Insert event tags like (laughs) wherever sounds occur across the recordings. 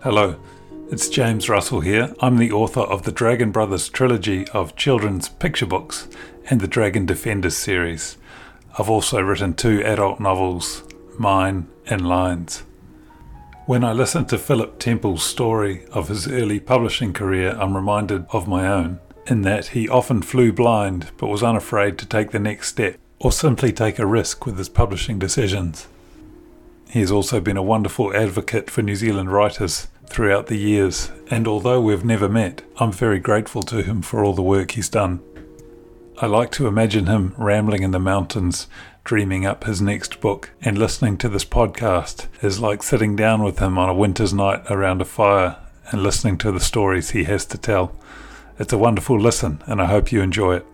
Hello, it's James Russell here. I'm the author of the Dragon Brothers trilogy of children's picture books and the Dragon Defenders series. I've also written two adult novels, mine and Lines. When I listen to Philip Temple's story of his early publishing career, I'm reminded of my own, in that he often flew blind but was unafraid to take the next step or simply take a risk with his publishing decisions. He has also been a wonderful advocate for New Zealand writers throughout the years, and although we've never met, I'm very grateful to him for all the work he's done. I like to imagine him rambling in the mountains, dreaming up his next book, and listening to this podcast is like sitting down with him on a winter's night around a fire and listening to the stories he has to tell. It's a wonderful listen, and I hope you enjoy it.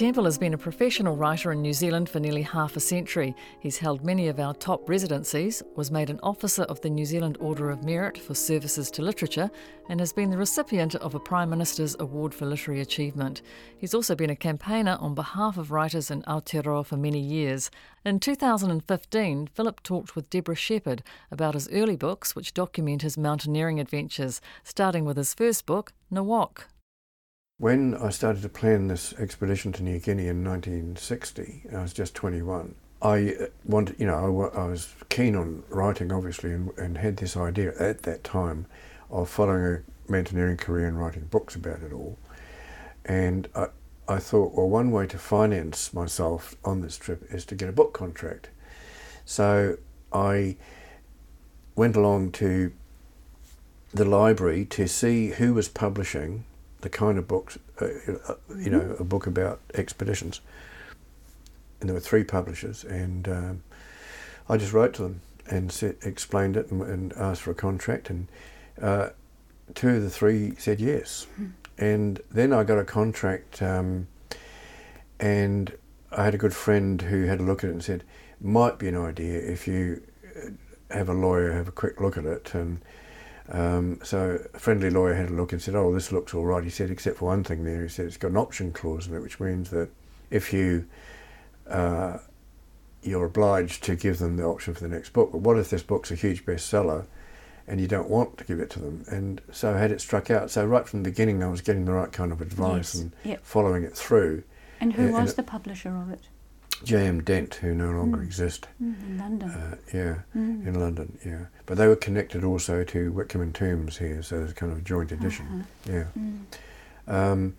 Temple has been a professional writer in New Zealand for nearly half a century. He's held many of our top residencies, was made an officer of the New Zealand Order of Merit for services to literature, and has been the recipient of a Prime Minister's Award for Literary Achievement. He's also been a campaigner on behalf of writers in Aotearoa for many years. In 2015, Philip talked with Deborah Shepherd about his early books, which document his mountaineering adventures, starting with his first book, Nawok. When I started to plan this expedition to New Guinea in 1960, I was just 21. I uh, wanted, you know, I, was keen on writing, obviously, and, and, had this idea at that time of following a mountaineering career and writing books about it all. And I, I thought, well, one way to finance myself on this trip is to get a book contract. So I went along to the library to see who was publishing the kind of books, uh, uh, you know, a book about expeditions. And there were three publishers, and um, I just wrote to them and said, explained it and, and, asked for a contract, and uh, two of the three said yes. Mm. And then I got a contract, um, and I had a good friend who had a look at it and said, might be an idea if you uh, have a lawyer have a quick look at it and um, so a friendly lawyer had a look and said, "Oh, this looks all right." He said, "Except for one thing there." He said, "It's got an option clause in it, which means that if you uh, you're obliged to give them the option for the next book. But what if this book's a huge bestseller and you don't want to give it to them? And so I had it struck out. So right from the beginning, I was getting the right kind of advice yes. and yep. following it through. And who was the publisher of it? J.M. Dent, who no longer mm. exist. Mm, in London. Uh, yeah, mm. in London, yeah. But they were connected also to Whitcombe and Tombs here, so there's kind of a joint edition. Uh-huh. Yeah. Mm. Um,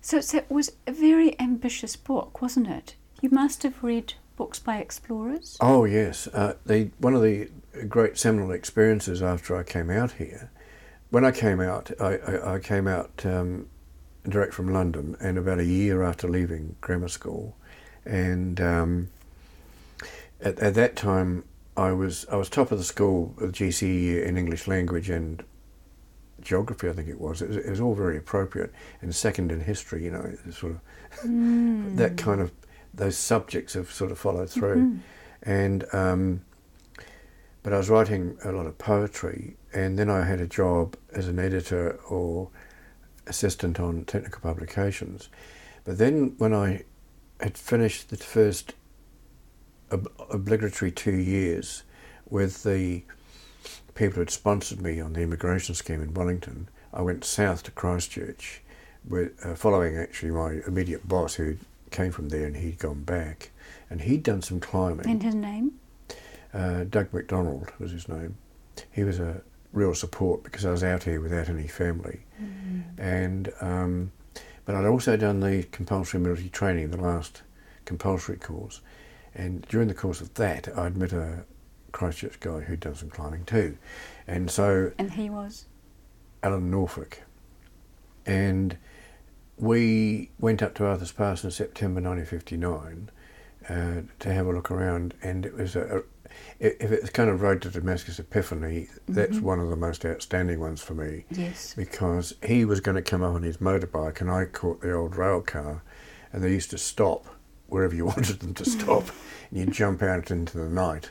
so, so it was a very ambitious book, wasn't it? You must have read books by explorers. Oh yes, uh, the one of the great seminal experiences after I came out here. When I came out, I, I, I came out um, direct from London, and about a year after leaving grammar school, and um, at, at, that time I was I was top of the school of GCE in English language and geography I think it was. It was, it was all very appropriate and second in history you know sort of mm. that kind of those subjects have sort of followed through mm-hmm. and um, but I was writing a lot of poetry and then I had a job as an editor or assistant on technical publications but then when I had finished the first ob- obligatory two years with the people who had sponsored me on the immigration scheme in Wellington. I went south to Christchurch, with, uh, following actually my immediate boss who came from there and he'd gone back. And he'd done some climbing. And his name? Uh, Doug McDonald was his name. He was a real support because I was out here without any family. Mm. And um, but I'd also done the compulsory military training, the last compulsory course. And during the course of that, I'd met a Christchurch guy who'd done some climbing too. And so. And he was? Alan Norfolk. And we went up to Arthur's Pass in September 1959 uh, to have a look around, and it was a, if it's kind of Road to Damascus Epiphany, that's mm-hmm. one of the most outstanding ones for me. Yes. Because he was going to come up on his motorbike, and I caught the old rail car, and they used to stop wherever you (laughs) wanted them to stop, (laughs) and you'd jump out into the night.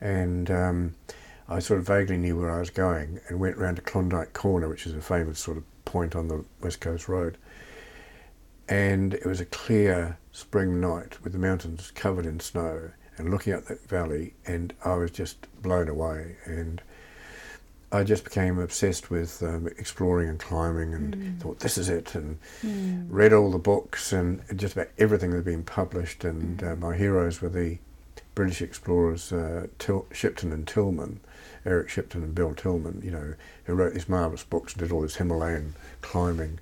And um, I sort of vaguely knew where I was going, and went round to Klondike Corner, which is a famous sort of point on the West Coast Road. and it was a clear spring night with the mountains covered in snow and looking at that valley, and I was just blown away. And I just became obsessed with um, exploring and climbing, and Mm. thought this is it, and Mm. read all the books and just about everything that had been published. And Mm. uh, my heroes were the British explorers uh, Til- Shipton and Tilman, Eric Shipton and Bill Tilman. You know, who wrote these marvelous books and did all this Himalayan climbing.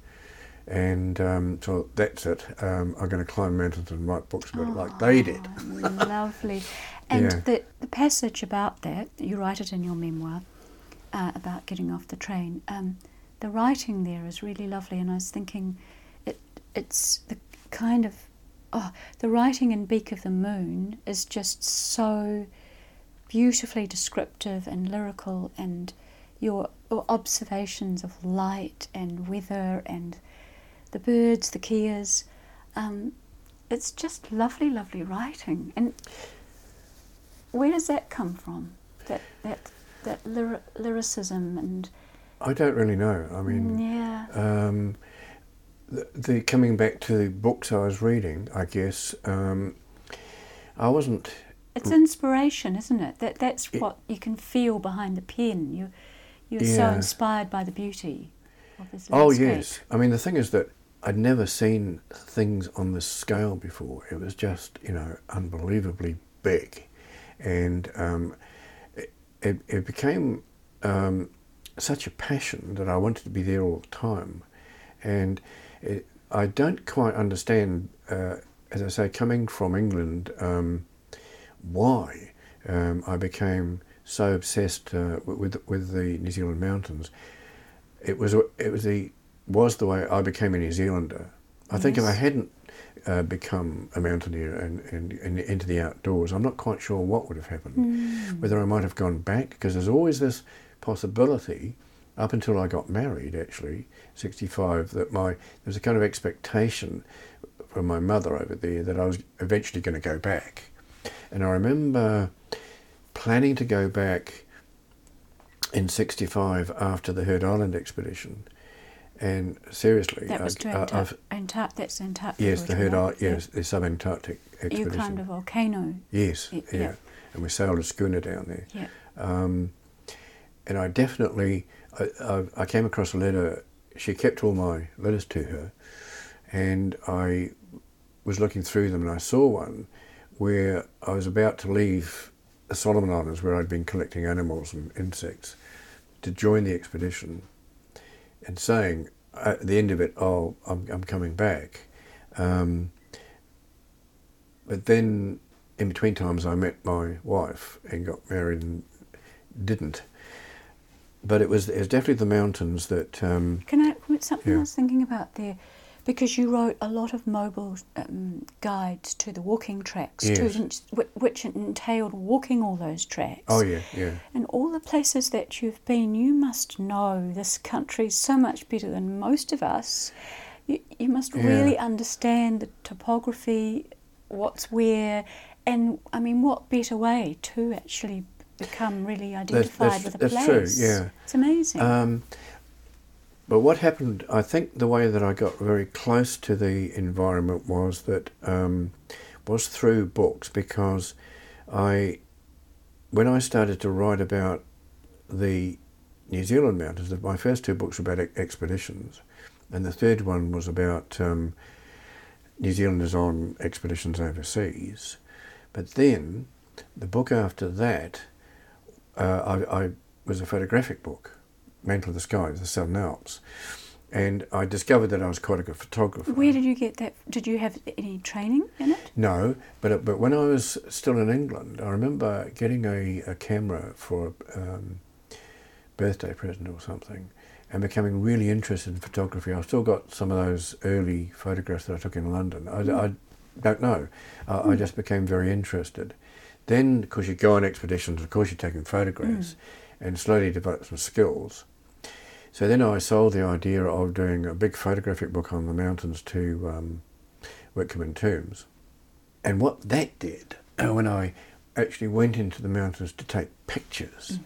And um, so that's it. Um, I'm going to climb mountains and write books about it like they did. Oh, lovely. (laughs) And Yeah. the, the passage about that, you write it in your memoir, uh, about getting off the train. Um, the writing there is really lovely, and I was thinking, it it's the kind of oh, the writing in Beak of the Moon is just so beautifully descriptive and lyrical, and your, your observations of light and weather and the birds, the keas. Um, it's just lovely, lovely writing. And where does that come from? That that that lyri- lyricism and I don't really know. I mean, yeah, um, the, the coming back to the books I was reading, I guess um, I wasn't. it's inspiration, isn't it? That that's It- what you can feel behind the pen. You you're so inspired by the beauty of this Oh yes. I mean, the thing is that I'd never seen things on this scale before. It was just you know unbelievably big, and um, it, it, became um, such a passion that I wanted to be there all the time, and it, I don't quite understand. Uh, as I say, coming from England, um, why um, I became so obsessed uh, with with the New Zealand mountains. It was it was the was the way I became a New Zealander. I think if I hadn't uh, become a mountaineer and, and, and into the outdoors, I'm not quite sure what would have happened. Mm. Whether I might have gone back, because there's always this possibility, up until I got married, actually, 65, that my there was a kind of expectation from my mother over there that I was eventually going to go back. And I remember planning to go back in 65 after the Heard Island expedition. And seriously, That was to Antar- that's Antarctica. yes, the Heard. Island, yes, the sub-Antarctic You climbed a volcano. Yes, yeah. yeah. And we sailed a schooner down there. Yeah. Um, and I definitely, I, I, I came across a letter. She kept all my letters to her, and I was looking through them, and I saw one where I was about to leave the Solomon Islands, where I'd been collecting animals and insects, to join the expedition, and saying at the end of it, "Oh, I'm, I'm coming back." Um, but then, in between times, I met my wife and got married and didn't. But it was, it was definitely the mountains that. Um, Can I? Something Yeah. I was thinking about there, because you wrote a lot of mobile um, guides to the walking tracks Yes. Wh- which entailed walking all those tracks. oh yeah, yeah. And all the places that you've been, you must know this country so much better than most of us. You, you must Yeah. really understand the topography, what's where, and I mean, what better way to actually become really identified that's- with a that's place? true, yeah. It's amazing. Um, but what happened, I think the way that I got very close to the environment was that um, was through books because I, when I started to write about the New Zealand mountains, my first two books were about expeditions, and the third one was about um, New Zealanders on expeditions overseas. But then, the book after that, uh, I, I was a photographic book, Mantle of the Skies, the Southern Alps, and I discovered that I was quite a good photographer. Where did you get that? Did you have any training in it? No, but but when I was still in England, I remember getting a, a camera for a um, birthday present or something, and becoming really interested in photography. I've still got some of those early photographs that I took in London. I, hmm. I don't know. I, I hmm. just became very interested. Then, of course, you go on expeditions, of course you're taking photographs, hmm. and slowly develop some skills. So then I sold the idea of doing a big photographic book on the mountains to um, Whitcombe and Tombs. And what that did, uh, when I actually went into the mountains to take pictures,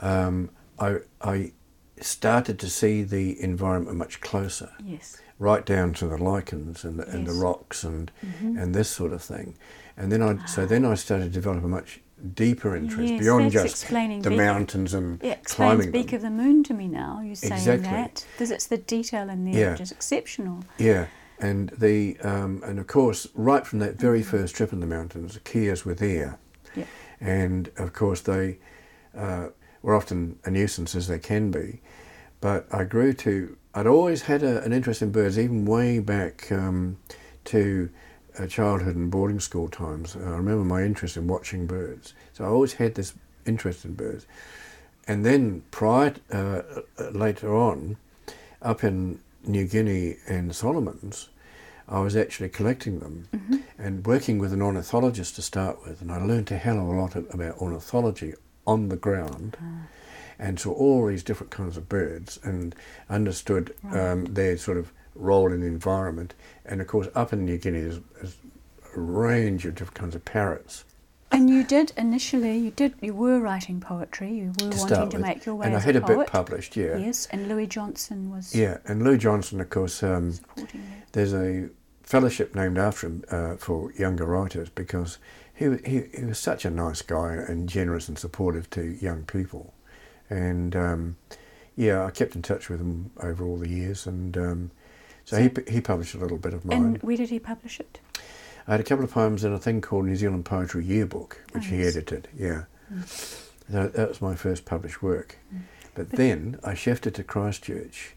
um, I, I started to see the environment much closer, Yes. right down to the lichens and the, and the rocks and Mhm. and this sort of thing. And then I so then I started to develop a much deeper interest Yes, beyond just the Beak- mountains and It explains climbing Beak them. of the Moon to me now. You saying Exactly. that because it's the detail in there Yeah. which is exceptional. Yeah, and the um, and of course, right from that very Mm-hmm. first trip in the mountains, the Keas were there, Yep. and of course they uh, were often a nuisance as they can be. But I grew to I'd always had a, an interest in birds, even way back um, to childhood and boarding school times. I remember my interest in watching birds, so I always had this interest in birds. And then prior, uh, uh, later on, up in New Guinea and Solomons, I was actually collecting them Mm-hmm. and working with an ornithologist to start with, and I learned a hell of a lot about ornithology on the ground, and saw all these different kinds of birds, and understood um, their sort of role in the environment. And of course, up in New Guinea, there's, there's a range of different kinds of parrots. And you did initially, you did, you were writing poetry. You were to wanting to with. make your way and I had a poet. book published, yeah. Yes, and Louis Johnson was Yeah, and Louis Johnson, of course, um, supporting there's a fellowship named after him uh, for younger writers because he, he he was such a nice guy and generous and supportive to young people, and um, yeah, I kept in touch with him over all the years, and um, so he he published a little bit of mine. And where did he publish it? I had a couple of poems in a thing called New Zealand Poetry Yearbook, which Oh, he yes. edited. Yeah, Mm. so that was my first published work. Mm. But then I shifted to Christchurch,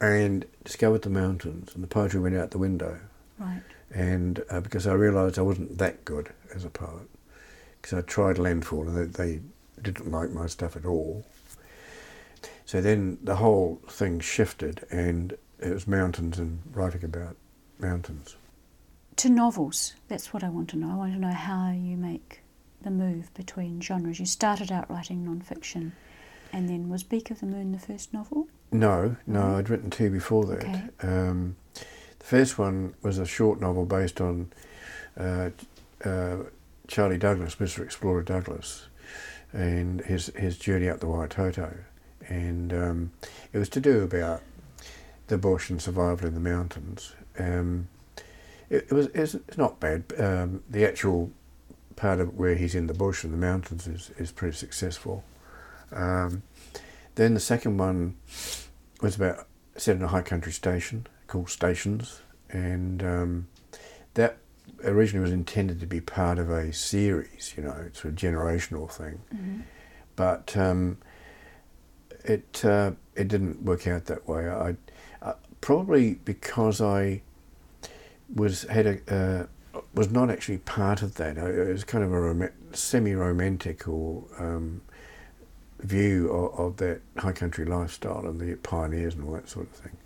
and discovered the mountains, and the poetry went out the window Right. and uh, because I realised I wasn't that good as a poet, because I tried Landfall and they, they didn't like my stuff at all. So then the whole thing shifted, and it was mountains and writing about mountains. To novels, that's what I want to know. I want to know how you make the move between genres. You started out writing non-fiction, and then was Beak of the Moon the first novel? No, no. I'd written two before that. Okay. Um, the first one was a short novel based on uh, uh, Charlie Douglas, Mr. Explorer Douglas, and his his journey up the Waitoto, and um, it was to do about the bush and survival in the mountains. Um, it, it was it's, it's not bad. Um, the actual part of where he's in the bush and the mountains is, is pretty successful. Um, then the second one was about set in a high country station called Stations, and um, that originally was intended to be part of a series, you know, sort of generational thing. Mm-hmm. But um, it uh, it didn't work out that way. I probably because I was had a uh, was not actually part of that. It was kind of a rom- semi-romantic or um, view of, of that high country lifestyle and the pioneers and all that sort of thing.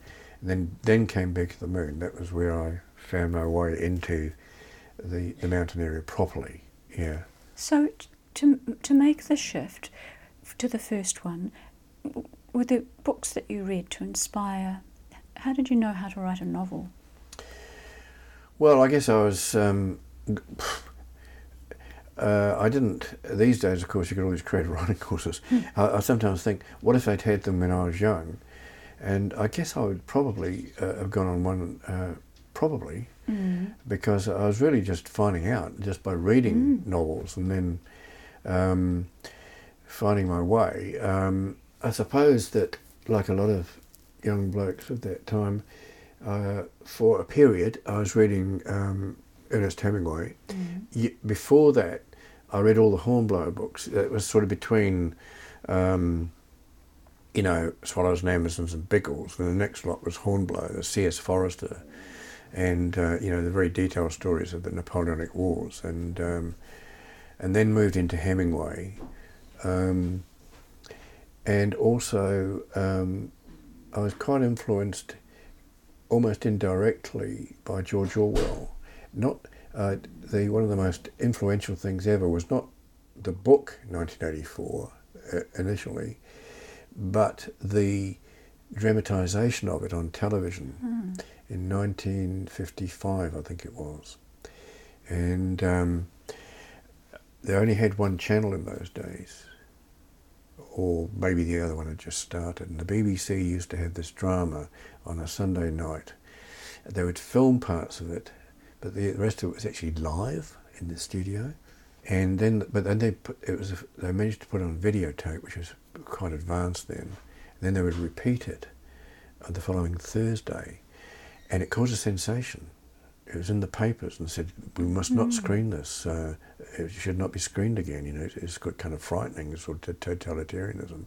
And then then came back to the moon. That was where I found my way into the the mountain area properly. Yeah. So to to make the shift to the first one, were the books that you read to inspire? How did you know how to write a novel? Well, I guess I was. Um, (sighs) uh, I didn't. These days, of course, you get all these creative writing courses. I, I sometimes think, what if I'd had them when I was young? And I guess I would probably uh, have gone on one, uh, probably, Mm. because I was really just finding out just by reading Mm. novels and then um, finding my way. Um, I suppose that, like a lot of young blokes of that time, uh, for a period, I was reading um, Ernest Hemingway. Mm. Before that, I read all the Hornblower books. It was sort of between, um, you know, Swallows and Amazons and Biggles, and the next lot was Hornblower, the C.S. Forester, and uh, you know the very detailed stories of the Napoleonic Wars, and um, and then moved into Hemingway, um, and also um, I was quite influenced, almost indirectly, by George Orwell. Not uh, the one of the most influential things ever was not the book 1984 uh, initially, but the dramatisation of it on television Mm. in 1955, I think it was. And um, they only had one channel in those days, or maybe the other one had just started. And the BBC used to have this drama on a Sunday night. They would film parts of it, but the rest of it was actually live in the studio. And then, but then they put it was they managed to put on videotape, which was quite advanced then. And then they would repeat it on the following Thursday, and it caused a sensation. It was in the papers and said we must not mm. screen this. Uh, it should not be screened again. You know, it's kind of frightening, sort of totalitarianism.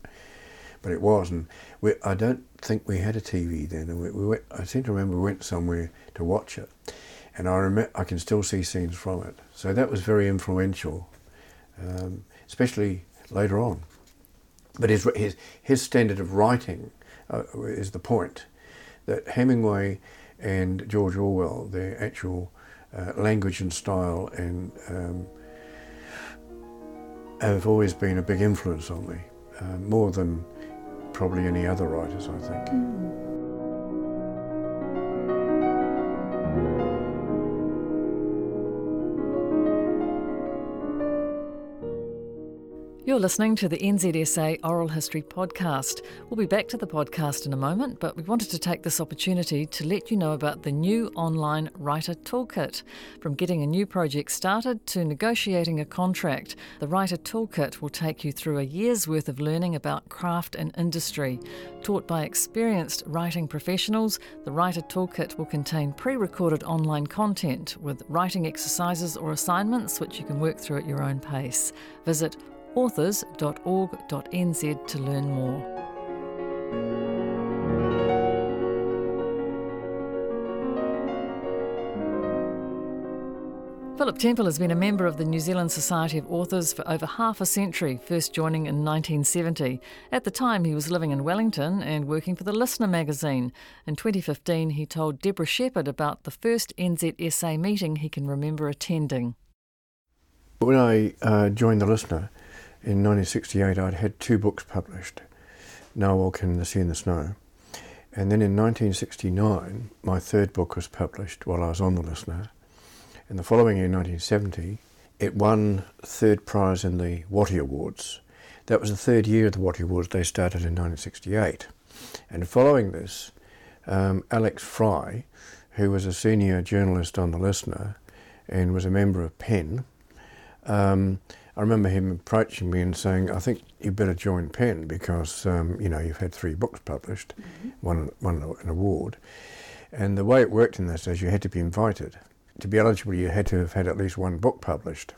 But it was, and we, I don't think we had a TV then. And we, we went, I seem to remember we went somewhere to watch it, and I remember I can still see scenes from it. So that was very influential, um, especially later on. But his his his standard of writing uh, is the point that Hemingway and George Orwell, their actual uh, language and style and um, have always been a big influence on me, uh, more than probably any other writers, I think. Mm. You're listening to the NZSA Oral History Podcast. We'll be back to the podcast in a moment, but we wanted to take this opportunity to let you know about the new online Writer Toolkit. From getting a new project started to negotiating a contract, the Writer Toolkit will take you through a year's worth of learning about craft and industry. Taught by experienced writing professionals, the Writer Toolkit will contain pre recorded online content with writing exercises or assignments which you can work through at your own pace. Visit authors.org.nz to learn more. Philip Temple has been a member of the New Zealand Society of Authors for over half a century, first joining in 1970. At the time, he was living in Wellington and working for the Listener magazine. In 2015, he told Deborah Shepherd about the first NZSA meeting he can remember attending. When I uh, joined the Listener, in 1968 I'd had two books published, Nawok in The Sea and the Snow. And then in 1969, my third book was published while I was on the listener. And the following year, 1970, it won third prize in the Wattie Awards. That was the third year of the Wattie Awards. They started in 1968. And following this, um, Alex Fry, who was a senior journalist on the listener and was a member of PEN, um, I remember him approaching me and saying, "I think you better join PEN because um, you know you've had three books published, mm-hmm. one one an award." And the way it worked in those days, you had to be invited. To be eligible, you had to have had at least one book published.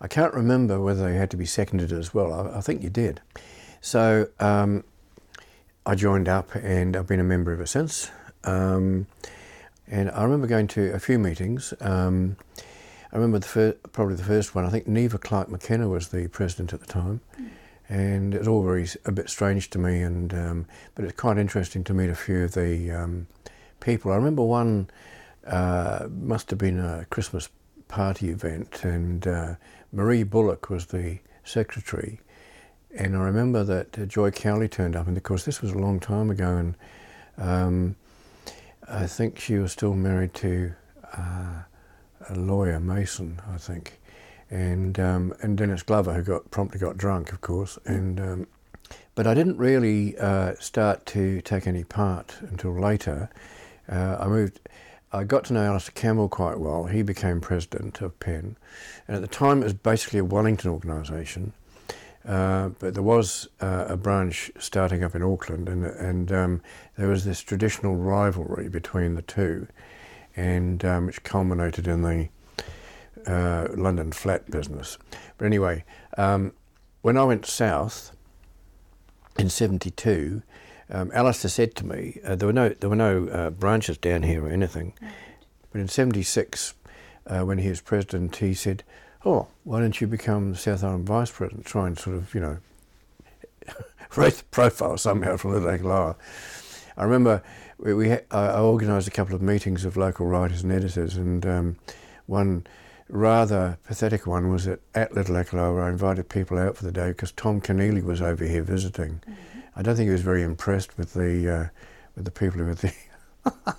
I can't remember whether you had to be seconded as well. I, I think you did. So um, I joined up, and I've been a member ever since. Um, and I remember going to a few meetings. Um, I remember the fir- probably the first one. I think Neva Clark McKenna was the president at the time, mm. and it was all very a bit strange to me. And um, but it's quite interesting to meet a few of the um, people. I remember one uh, must have been a Christmas party event, and uh, Marie Bullock was the secretary. And I remember that uh, Joy Cowley turned up, and of course this was a long time ago, and um, I think she was still married to. Uh, lawyer, Mason, I think, and um, and Denis Glover, who got promptly got drunk, of course, and um, but I didn't really uh, start to take any part until later. Uh, I moved. I got to know Alistair Campbell quite well. He became president of PEN, and at the time it was basically a Wellington organisation. Uh, but there was uh, a branch starting up in Auckland, and, and um, there was this traditional rivalry between the two and um, which culminated in the uh, London flat business. But anyway, um, when I went south in '72, um, Alistair said to me, uh, there were no there were no uh, branches down here or anything, but in '76, uh, when he was president, he said, "Oh, why don't you become South Island vice president? Try and sort of you know." (laughs) raise the profile somehow from the Aotearoa. I remember we, we ha- I organised a couple of meetings of local writers and editors, and um, one rather pathetic one was at, at Little Akaloa. I invited people out for the day because Tom Keneally was over here visiting. Mm-hmm. I don't think he was very impressed with the uh, with the people who were there. (laughs)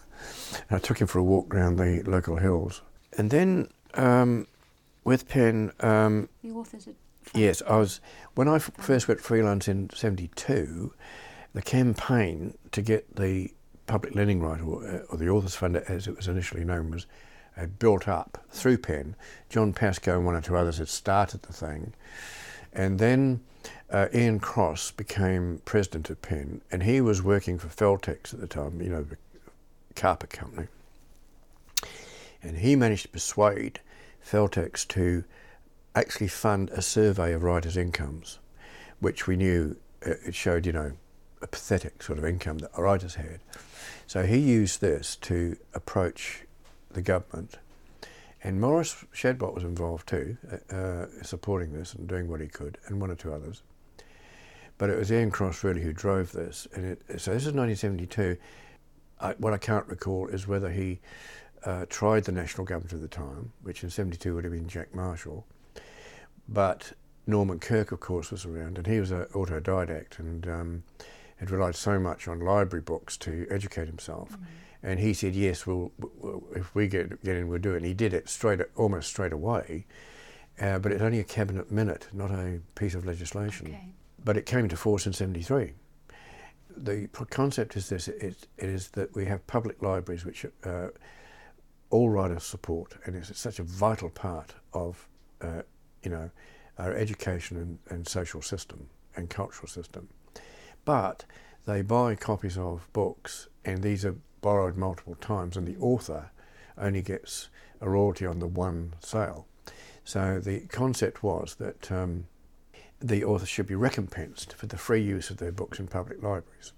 I took him for a walk around the local hills, and then um, with PEN. Um, the authors at Yes, I was when I f- first went freelance in '72. The campaign to get the public lending right, or, uh, or the Authors Fund, as it was initially known, was uh, built up through PEN. John Pascoe and one or two others had started the thing, and then uh, Ian Cross became president of PEN, and he was working for Feltex at the time, you know, the carpet company, and he managed to persuade Feltex to actually fund a survey of writers' incomes, which we knew uh, it showed, you know, a pathetic sort of income that writers had. So he used this to approach the government. And Maurice Shadbolt was involved too, uh, uh, supporting this and doing what he could, and one or two others. But it was Ian Cross really who drove this. And it, so this is 1972. I, what I can't recall is whether he uh, tried the national government at the time, which in 72 would have been Jack Marshall, but Norman Kirk, of course, was around, and he was an autodidact and um, had relied so much on library books to educate himself. Mm. And he said, "Yes, we'll, if we get get in, we'll do it." And he did it straight, almost straight away. Uh, but it's only a cabinet minute, not a piece of legislation. Okay. But it came into force in '73. The concept is this: it, it is that we have public libraries which uh, all writers support, and it's such a vital part of uh, you know, our education and, and social system and cultural system. But they buy copies of books, and these are borrowed multiple times, and the author only gets a royalty on the one sale. So the concept was that um, the author should be recompensed for the free use of their books in public libraries.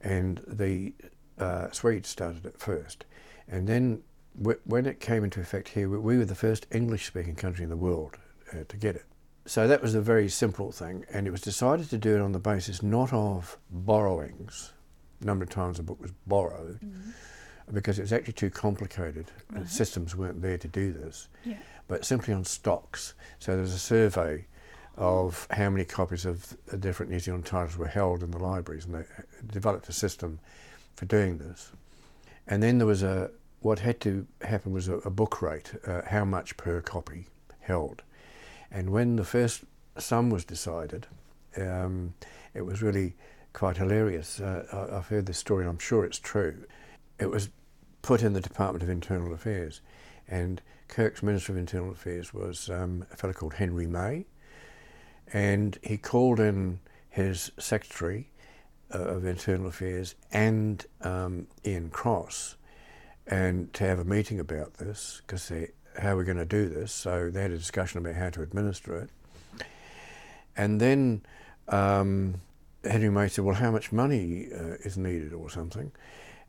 And the uh, Swedes started it first. And then w- when it came into effect here, we were the first English speaking country in the world uh, to get it. So that was a very simple thing, and it was decided to do it on the basis not of borrowings. Number of times the book was borrowed mm-hmm. because it was actually too complicated. Right. systems weren't there to do this, yeah. but simply on stocks. So there was a survey of how many copies of different New Zealand titles were held in the libraries, and they developed a system for doing this. And then there was a what had to happen was a, a book rate, uh, how much per copy held. And when the first sum was decided, um, it was really quite hilarious. Uh, I've heard this story and I'm sure it's true. It was put in the Department of Internal Affairs, and Kirk's Minister of Internal Affairs was um, a fellow called Henry May, and he called in his Secretary uh, of Internal Affairs and um, Ian Cross and to have a meeting about this because they how we're going to do this. So they had a discussion about how to administer it. And then um, Henry May said, Well, how much money uh, is needed or something?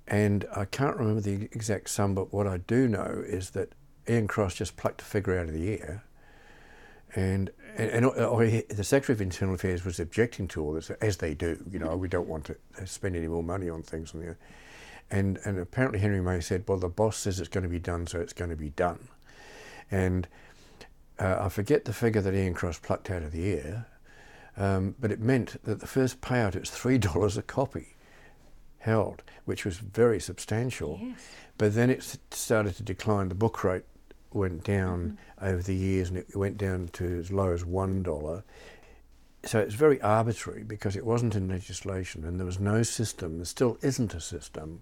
And I can't remember the exact sum, but what I do know is that Ian Cross just plucked a figure out of the air. And, and, and uh, he, the Secretary of Internal Affairs was objecting to all this, as they do. You know, we don't want to spend any more money on things. On the, and, and apparently Henry May said, well, the boss says it's going to be done, so it's going to be done. And uh, I forget the figure that Ian Cross plucked out of the air, um, but it meant that the first payout, was $3 (laughs) a copy held, which was very substantial. Yes. But then it started to decline. The book rate went down mm-hmm. over the years and it went down to as low as $1. So it's very arbitrary because it wasn't in legislation and there was no system, there still isn't a system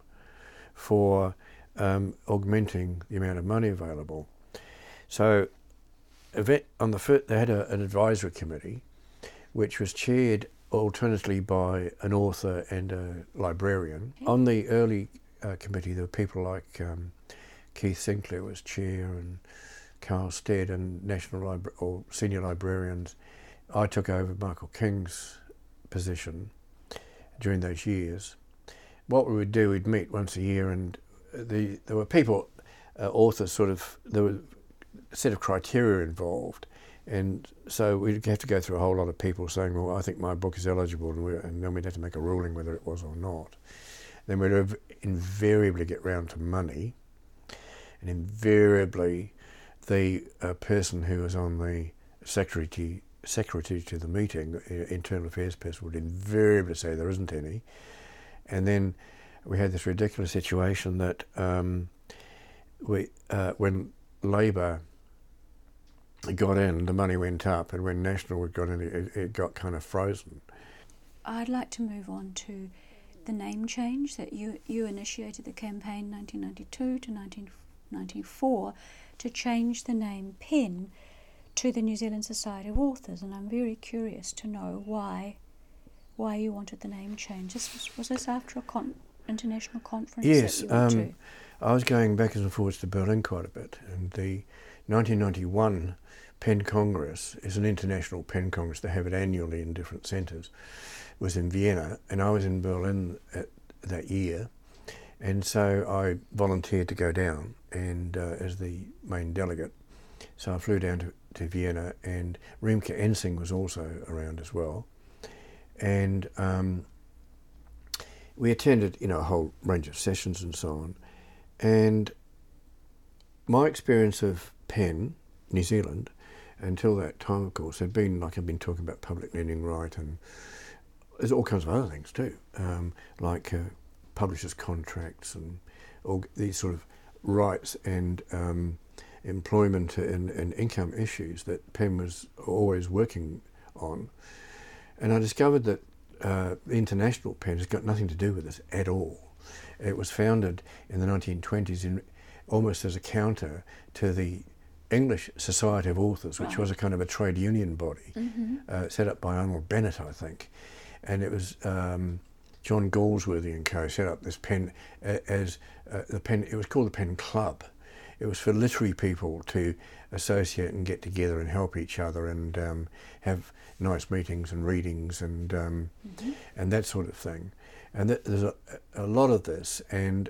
for um, augmenting the amount of money available. So, on the first, they had a, an advisory committee, which was chaired alternately by an author and a librarian. On the early uh, committee, there were people like um, Keith Sinclair was chair, and Karl Stead, and national libra- or senior librarians. I took over Michael King's position during those years. What we would do, we'd meet once a year, and the there were people, uh, authors, sort of there were set of criteria involved. And so we'd have to go through a whole lot of people saying, well, I think my book is eligible, and, and then we'd have to make a ruling whether it was or not. Then we'd invariably get round to money, and invariably the uh, person who was on the secretary secretary to the meeting, uh, internal affairs person, would invariably say there isn't any. And then we had this ridiculous situation that um, we, uh, when Labor got in, the money went up, and when National got in, it, it got kind of frozen. I'd like to move on to the name change that you, you initiated the campaign 1992 to 1994 to change the name PEN to the New Zealand Society of Authors, and I'm very curious to know why why you wanted the name change. This was, was this after a con- international conference? Yes, um, I was going back and forwards to Berlin quite a bit, and the 1991 PEN Congress is an international PEN Congress. They have it annually in different centres. It was in Vienna, and I was in Berlin at, that year, and so I volunteered to go down and uh, as the main delegate. So I flew down to, to Vienna, and Riemke Ensing was also around as well, and um, we attended, you know, a whole range of sessions and so on, and my experience of PEN, New Zealand, until that time, of course, had been like I've been talking about public lending right, and there's all kinds of other things too, um, like uh, publishers' contracts and all these sort of rights and um, employment and, and, income issues that PEN was always working on. And I discovered that uh, international PEN has got nothing to do with this at all. It was founded in the 1920s in, almost as a counter to the English Society of Authors, which right. was a kind of a trade union body mm-hmm. uh, set up by Arnold Bennett, I think. And it was um, John Galsworthy and co set up this pen uh, as uh, the pen. It was called the Pen Club. It was for literary people to associate and get together and help each other and um, have nice meetings and readings and um, mm-hmm. and that sort of thing. And there's a, a lot of this, and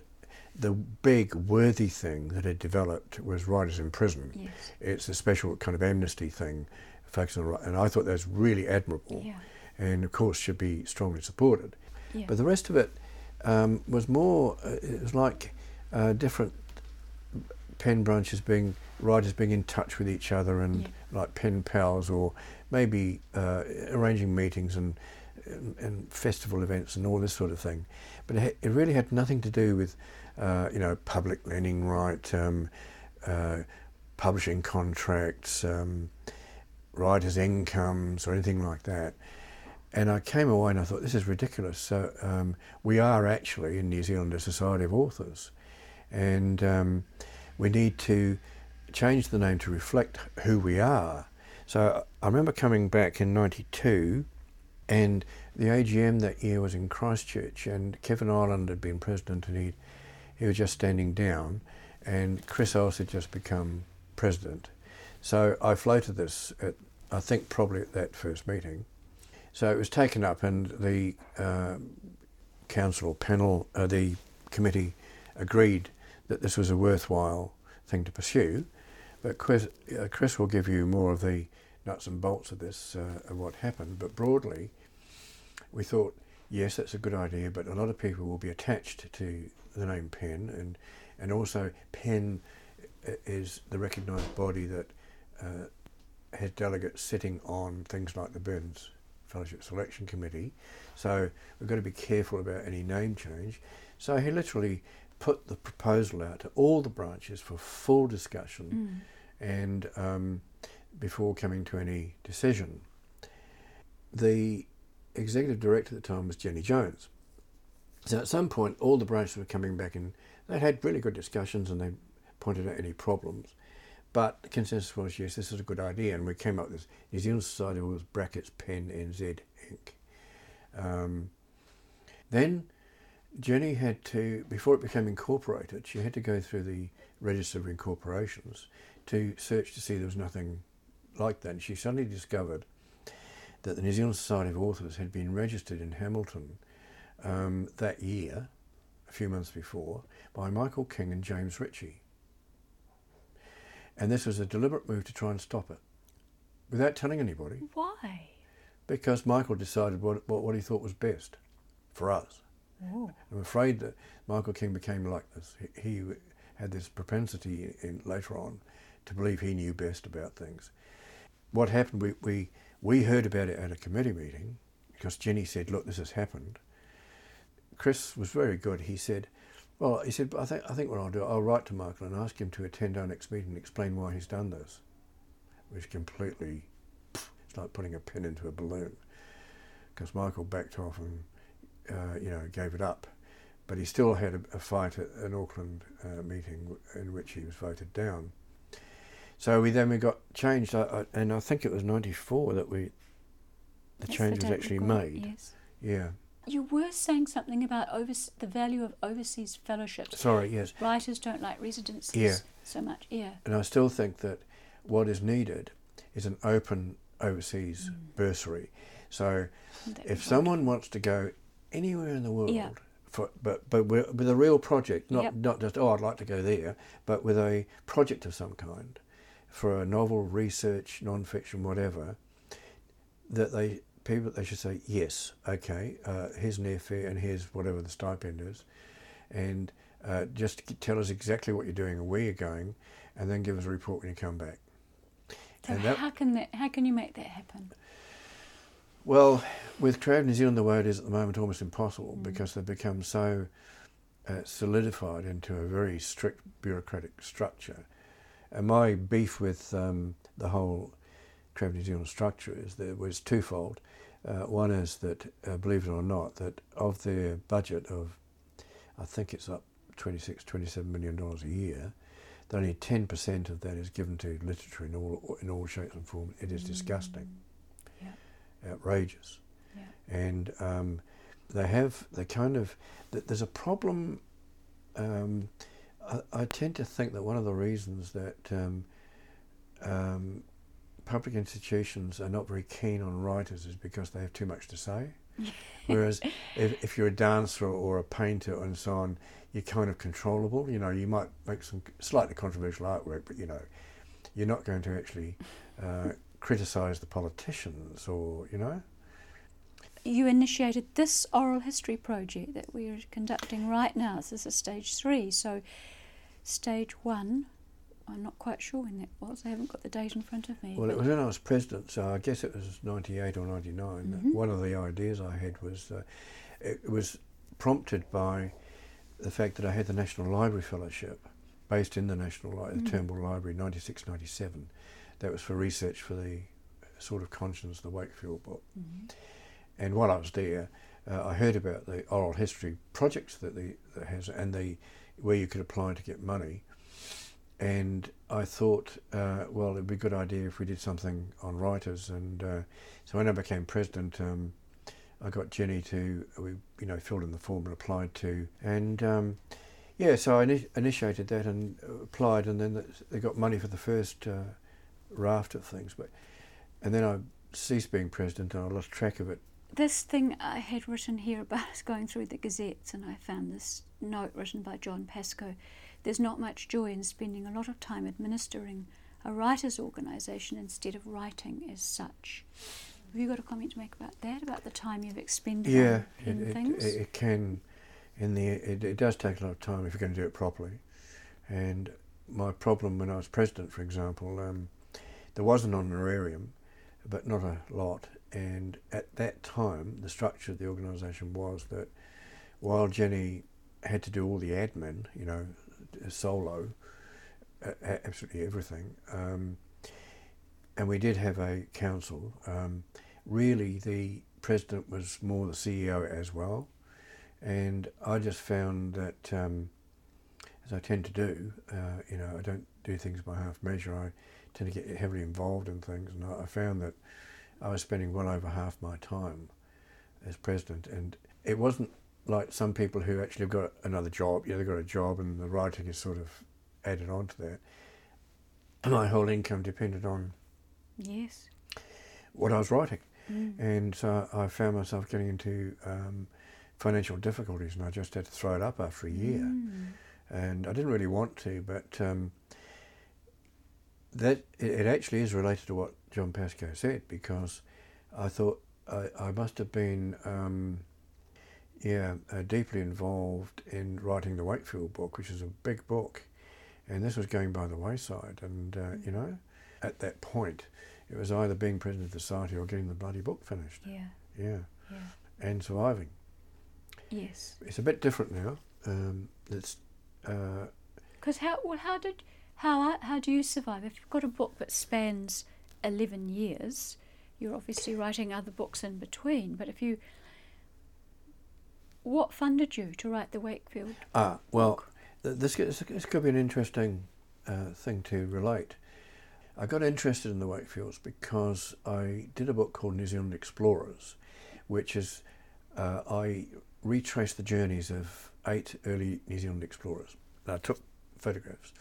the big worthy thing that had developed was writers in prison. Yes. It's a special kind of amnesty thing, focusing on, and I thought that was really admirable, yeah. and of course should be strongly supported. Yeah. But the rest of it um, was more. Uh, it was like uh, different pen branches being writers being in touch with each other and yeah. like pen pals, or maybe uh, arranging meetings and, and, festival events and all this sort of thing. But it, it really had nothing to do with uh, you know public lending right, um, uh, publishing contracts, um, writers' incomes, or anything like that. And I came away and I thought, this is ridiculous. So um, we are actually in New Zealand a society of authors, and um, we need to change the name to reflect who we are. So I remember coming back in '92, and the AGM that year was in Christchurch, and Kevin Ireland had been president, and he he was just standing down, and Chris Ellis had just become president. So I floated this at I think probably at that first meeting so it was taken up, and the uh, council panel, uh, the committee, agreed that this was a worthwhile thing to pursue. But Chris, uh, Chris will give you more of the nuts and bolts of this, uh, of what happened. But broadly, we thought, yes, that's a good idea, but a lot of people will be attached to the name PEN, and and also PEN is the recognised body that uh, has delegates sitting on things like the Burns Fellowship Selection Committee. So we've got to be careful about any name change. So he literally put the proposal out to all the branches for full discussion mm. and um, before coming to any decision. The executive director at the time was Jenny Jones. So at some point, all the branches were coming back and they had really good discussions and they pointed out any problems. But the consensus was yes, this is a good idea, and we came up with this New Zealand Society with brackets PEN NZ Inc. Um, then Jenny had to, before it became incorporated, she had to go through the Register of Incorporations to search to see there was nothing like that. And she suddenly discovered that the New Zealand Society of Authors had been registered in Hamilton um, that year, a few months before, by Michael King and James Ritchie. And this was a deliberate move to try and stop it without telling anybody. Why? Because Michael decided what, what, what he thought was best for us. Oh. I'm afraid that Michael King became like this. He, he had this propensity in, later on to believe he knew best about things. What happened, we, we, we heard about it at a committee meeting because Jenny said, Look, this has happened. Chris was very good. He said, well, he said, I think, I think what I'll do, I'll write to Michael and ask him to attend our next meeting and explain why he's done this. was completely. It's like putting a pin into a balloon. Because Michael backed off and, uh, you know, gave it up. But he still had a, a fight at an Auckland uh, meeting in which he was voted down. So we then we got changed, uh, and I think it was '94 that we the That's change was actually got, made. Yes. Yeah. You were saying something about overs- the value of overseas fellowships. Sorry. Yes. Writers don't like residencies Yeah. so much. Yeah. And I still think that what is needed is an open overseas Mm. bursary. So if good. someone wants to go anywhere in the world, Yeah. for, but but with with a real project, not Yep. not just oh I'd like to go there, but with a project of some kind, for a novel, research, non-fiction, whatever, that they people they should say yes, okay, uh, here's an airfare and here's whatever the stipend is, and uh, just tell us exactly what you're doing and where you're going, and then give us a report when you come back. So that- how can that? How can you make that happen? Well, with Creative New Zealand the way it is at the moment, almost impossible Mm. because they've become so uh, solidified into a very strict bureaucratic structure. And my beef with um, the whole Creative New Zealand structure is that it was twofold. Uh, one is that, uh, believe it or not, that of their budget of, I think it's up 26, 27 million dollars a year, that only 10% of that is given to literature in all in all shapes and forms. It is disgusting Yeah. outrageous. Yeah. And um, they have, they kind of, th- there's a problem. Um, I, I tend to think that one of the reasons that um, um, public institutions are not very keen on writers is because they have too much to say. (laughs) Whereas if, if you're a dancer or a painter and so on, you're kind of controllable. You know, you might make some slightly controversial artwork, but you know, you're not going to actually uh, criticise the politicians or, you know. You initiated this oral history project that we're conducting right now. This is stage three. So, stage one, I'm not quite sure when that was. I haven't got the date in front of me. Well, it was when I was president, so I guess it was 98 or 99. that Mhm. One of the ideas I had was, uh, it was prompted by the fact that I had the National Library Fellowship based in the National Li- Mm. Turnbull Library 96 97. That was for research for the Sort of Conscience, the Wakefield book. Mhm. And while I was there, uh, I heard about the oral history projects that the that has and the where you could apply to get money. And I thought, uh, well, it'd be a good idea if we did something on writers. And uh, so when I became president, um, I got Jenny to we you know filled in the form and applied to, and um, yeah, so I ini- initiated that and applied, and then th- they got money for the first uh, raft of things, but and then I ceased being president and I lost track of it This thing I had written here about is going through the gazettes, and I found this note written by John Pascoe. There's not much joy in spending a lot of time administering a writers' organisation instead of writing as such. Have you got a comment to make about that? About the time you've expended Yeah, on it, in it, things? it, it can, in the it, it does take a lot of time if you're going to do it properly. And my problem when I was president, for example, um, there was an honorarium, but not a lot. And at that time, the structure of the organisation was that while Jenny had to do all the admin, you know, solo, absolutely everything. Um, and we did have a council. Um, really, the president was more the CEO as well, and I just found that, um, as I tend to do, uh, you know, I don't do things by half measure. I tend to get heavily involved in things, and I I found that I was spending well over half my time as president, and it wasn't like some people who actually got another job. Yeah, they've got a job, and the writing is sort of added on to that. My whole income depended on yes. what I was writing. Mm. And so I found myself getting into um, financial difficulties, and I just had to throw it up after a year. Mm. And I didn't really want to, but um, that it, actually is related to what John Pascoe said because I thought I, I must have been, um, yeah, uh, deeply involved in writing the Wakefield book, which is a big book, and this was going by the wayside. And uh, you know, at that point, it was either being president of the society or getting the bloody book finished. Yeah. Yeah, Yeah. and surviving. Yes. It's a bit different now. Um, it's uh, Because how well how did how how do you survive if you've got a book that spans 11 years, you're obviously writing other books in between. But if you. What funded you to write the Wakefield? Ah, well, th- this, this, this could be an interesting uh, thing to relate. I got interested in the Wakefields because I did a book called New Zealand Explorers, which is uh, I retraced the journeys of eight early New Zealand explorers. And I took photographs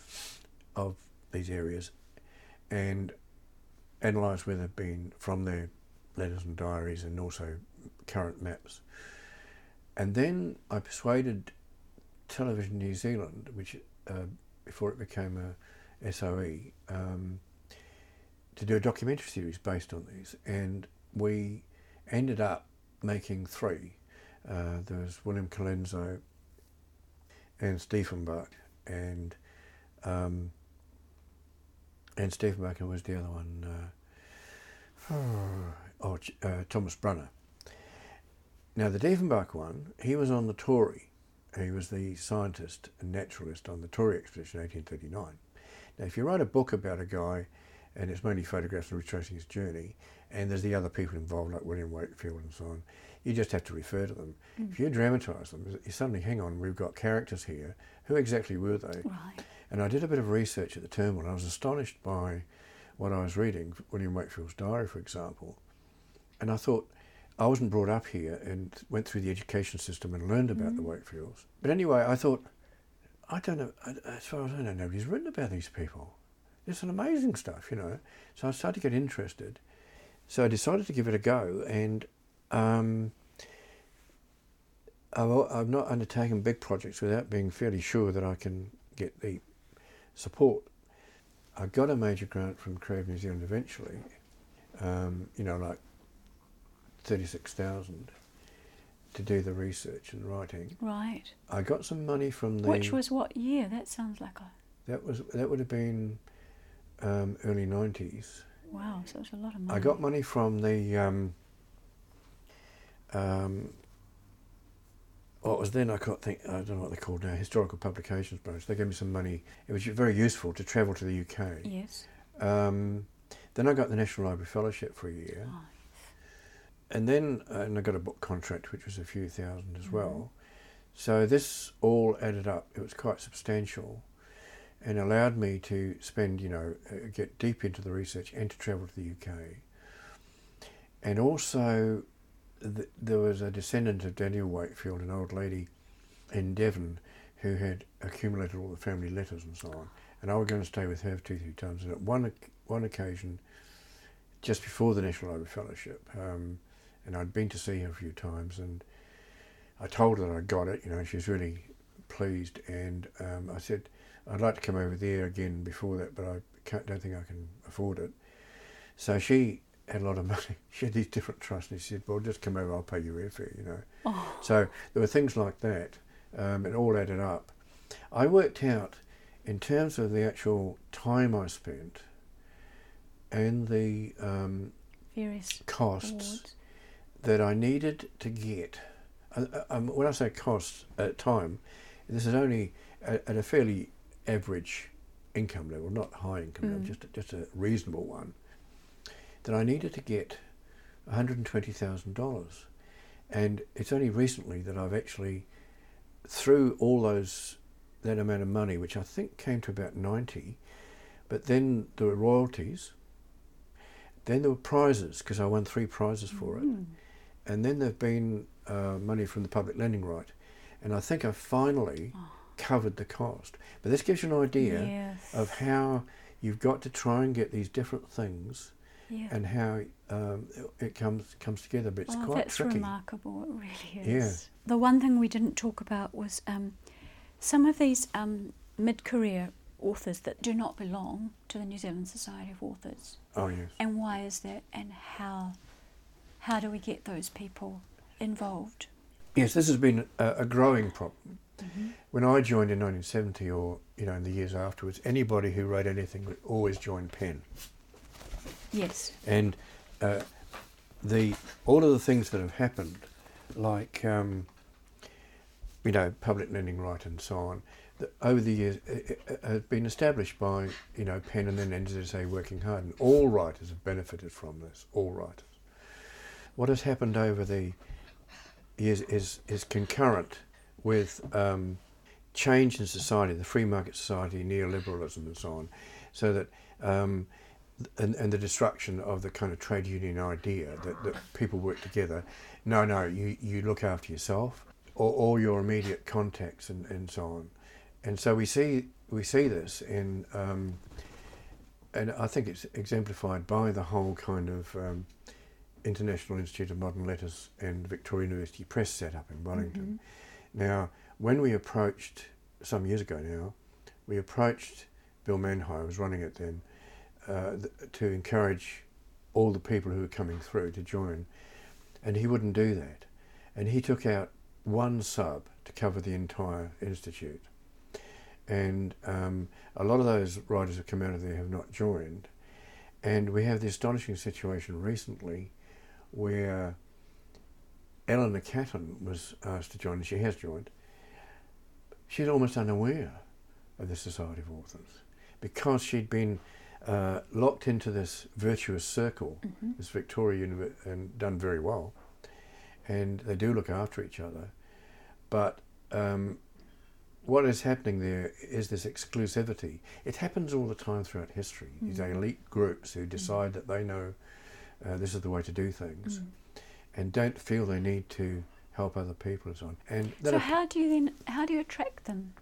of these areas and analysed where they've been from their letters and diaries and also current maps. And then I persuaded Television New Zealand, which uh, before it became a SOE, um, to do a documentary series based on these. And we ended up making three. Uh, there was William Colenso and Dieffenbach and um, and Dieffenbach was the other one. Uh, (sighs) oh, uh, Thomas Brunner. Now the Dieffenbach one, he was on the Tory. He was the scientist and naturalist on the Tory expedition in 1839. Now if you write a book about a guy and it's mainly photographs and retracing his journey, and there's the other people involved like William Wakefield and so on, you just have to refer to them. Mm. If you dramatise them, you suddenly, hang on, we've got characters here. Who exactly were they? Right. And I did a bit of research at the Turnbull, and I was astonished by what I was reading, William Wakefield's diary, for example. And I thought, I wasn't brought up here and went through the education system and learned about mm. the Wakefields. But anyway, I thought, I don't know, as far as I know, nobody's written about these people. It's an amazing stuff, you know. So I started to get interested. So I decided to give it a go, and um, I've not undertaken big projects without being fairly sure that I can get the support. I got a major grant from Creative New Zealand eventually, um, you know, like 36,000 to do the research and writing. Right. I got some money from the Which was what year? That sounds like a That was that would have been um, early 90s. Wow, so it was a lot of money. I got money from the um, um, what was then I can't think I don't know what they're called now historical publications branch. They gave me some money. It was very useful to travel to the UK. Yes. Um, then I got the National Library Fellowship for a year. Nice. And then uh, and I got a book contract, which was a few thousand as mm-hmm. well. So this all added up. It was quite substantial, and allowed me to spend, you know, uh, get deep into the research and to travel to the UK. And also, th- there was a descendant of Daniel Wakefield, an old lady in Devon, who had accumulated all the family letters and so on. And I was going to stay with her two, three times. And at one one occasion, just before the National Library Fellowship, um, and I'd been to see her a few times, and I told her that I got it. You know, she was really pleased, and um, I said I'd like to come over there again before that, but I don't think I can afford it. So she had a lot of (laughs) money. She had these different trusts, and she said, "Well, just come over. I'll pay you airfare." You know. Oh. So there were things like that. Um, it all added up. I worked out in terms of the actual time I spent and the um, various costs. Awards that I needed to get. Uh, uh, um, when I say costs, at time, this is only at, at, a fairly average income level, not high income mm. level, just just a reasonable one. That I needed to get one hundred and twenty thousand dollars, and it's only recently that I've actually, through all those that amount of money, which I think came to about ninety, but then there were royalties. Then there were prizes because I won three prizes for mm. it and then there've been uh, money from the public lending right, and I think I've finally oh. covered the cost. But this gives you an idea yes. of how you've got to try and get these different things, yeah. and how um, it comes comes together. But it's oh, quite that's tricky. remarkable. It really is. Yeah. The one thing we didn't talk about was um, some of these um, mid-career authors that do not belong to the New Zealand Society of Authors. Oh yes. And why is that? And how how do we get those people involved? Yes, this has been a, a growing problem. Mm-hmm. When I joined in 1970, or you know, in the years afterwards, anybody who wrote anything would always join PEN. Yes. And uh, the all of the things that have happened, like um, you know, public lending right and so on, that over the years it has been established by you know PEN and then NZSA working hard, and all writers have benefited from this. All writers. What has happened over the years is is concurrent with um, change in society, the free market society, neoliberalism, and so on, so that. Um, and, and the destruction of the kind of trade union idea that, that people work together. No, no, you, you look after yourself or all your immediate contacts and, and so on. And so we see we see this in, um, and I think it's exemplified by the whole kind of um, International Institute of Modern Letters and Victoria University Press set up in Wellington. Mm-hmm. Now, when we approached some years ago now, we approached Bill Manhire, who was running it then, uh, to encourage all the people who were coming through to join, and he wouldn't do that. And he took out one sub to cover the entire institute. And um, a lot of those writers who come out of there have not joined. And we have the astonishing situation recently where Eleanor Catton was asked to join, and she has joined. She's almost unaware of the Society of Authors because she'd been uh, locked into this virtuous circle, mm-hmm. this Victoria and done very well. And they do look after each other. But um, what is happening there is this exclusivity. It happens all the time throughout history. Mm. These elite groups who decide mm. that they know uh, this is the way to do things, mm. and don't feel they need to help other people and so on. And so, how do you then how do you attract them?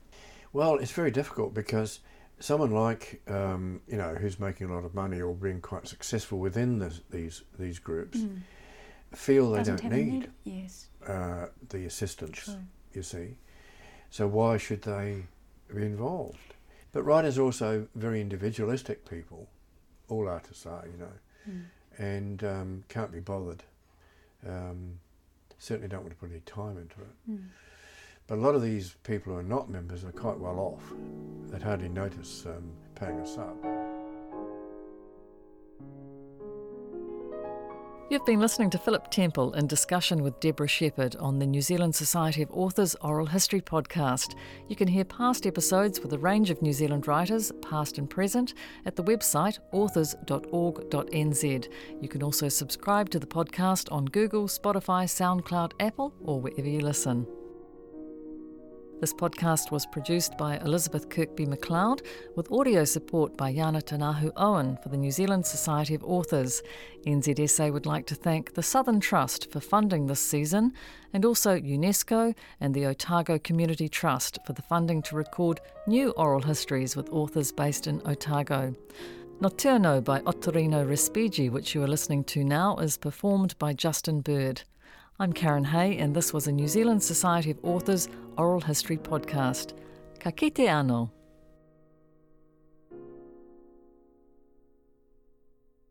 Well, it's very difficult because someone like um, you know who's making a lot of money or being quite successful within this, these these groups mm. feel they Doesn't don't need, need yes. uh, the assistance. True. You see, so why should they be involved? But writers are also very individualistic people. All artists are, you know, mm. and um, can't be bothered. Um, certainly don't want to put any time into it. Mm. But a lot of these people who are not members are quite well off. They'd hardly notice um, paying a sub. You've been listening to Philip Temple in discussion with Deborah Shepherd on the New Zealand Society of Authors Oral History podcast. You can hear past episodes with a range of New Zealand writers, past and present, at the website authors.org.nz. You can also subscribe to the podcast on Google, Spotify, SoundCloud, Apple, or wherever you listen. This podcast was produced by Elizabeth Kirkby McLeod with audio support by Yana Tanahu Owen for the New Zealand Society of Authors. NZSA would like to thank the Southern Trust for funding this season and also UNESCO and the Otago Community Trust for the funding to record new oral histories with authors based in Otago. Notturno by Ottorino Respighi, which you are listening to now, is performed by Justin Bird. I'm Karen Hay, and this was a New Zealand Society of Authors oral history podcast. Ka kite anō.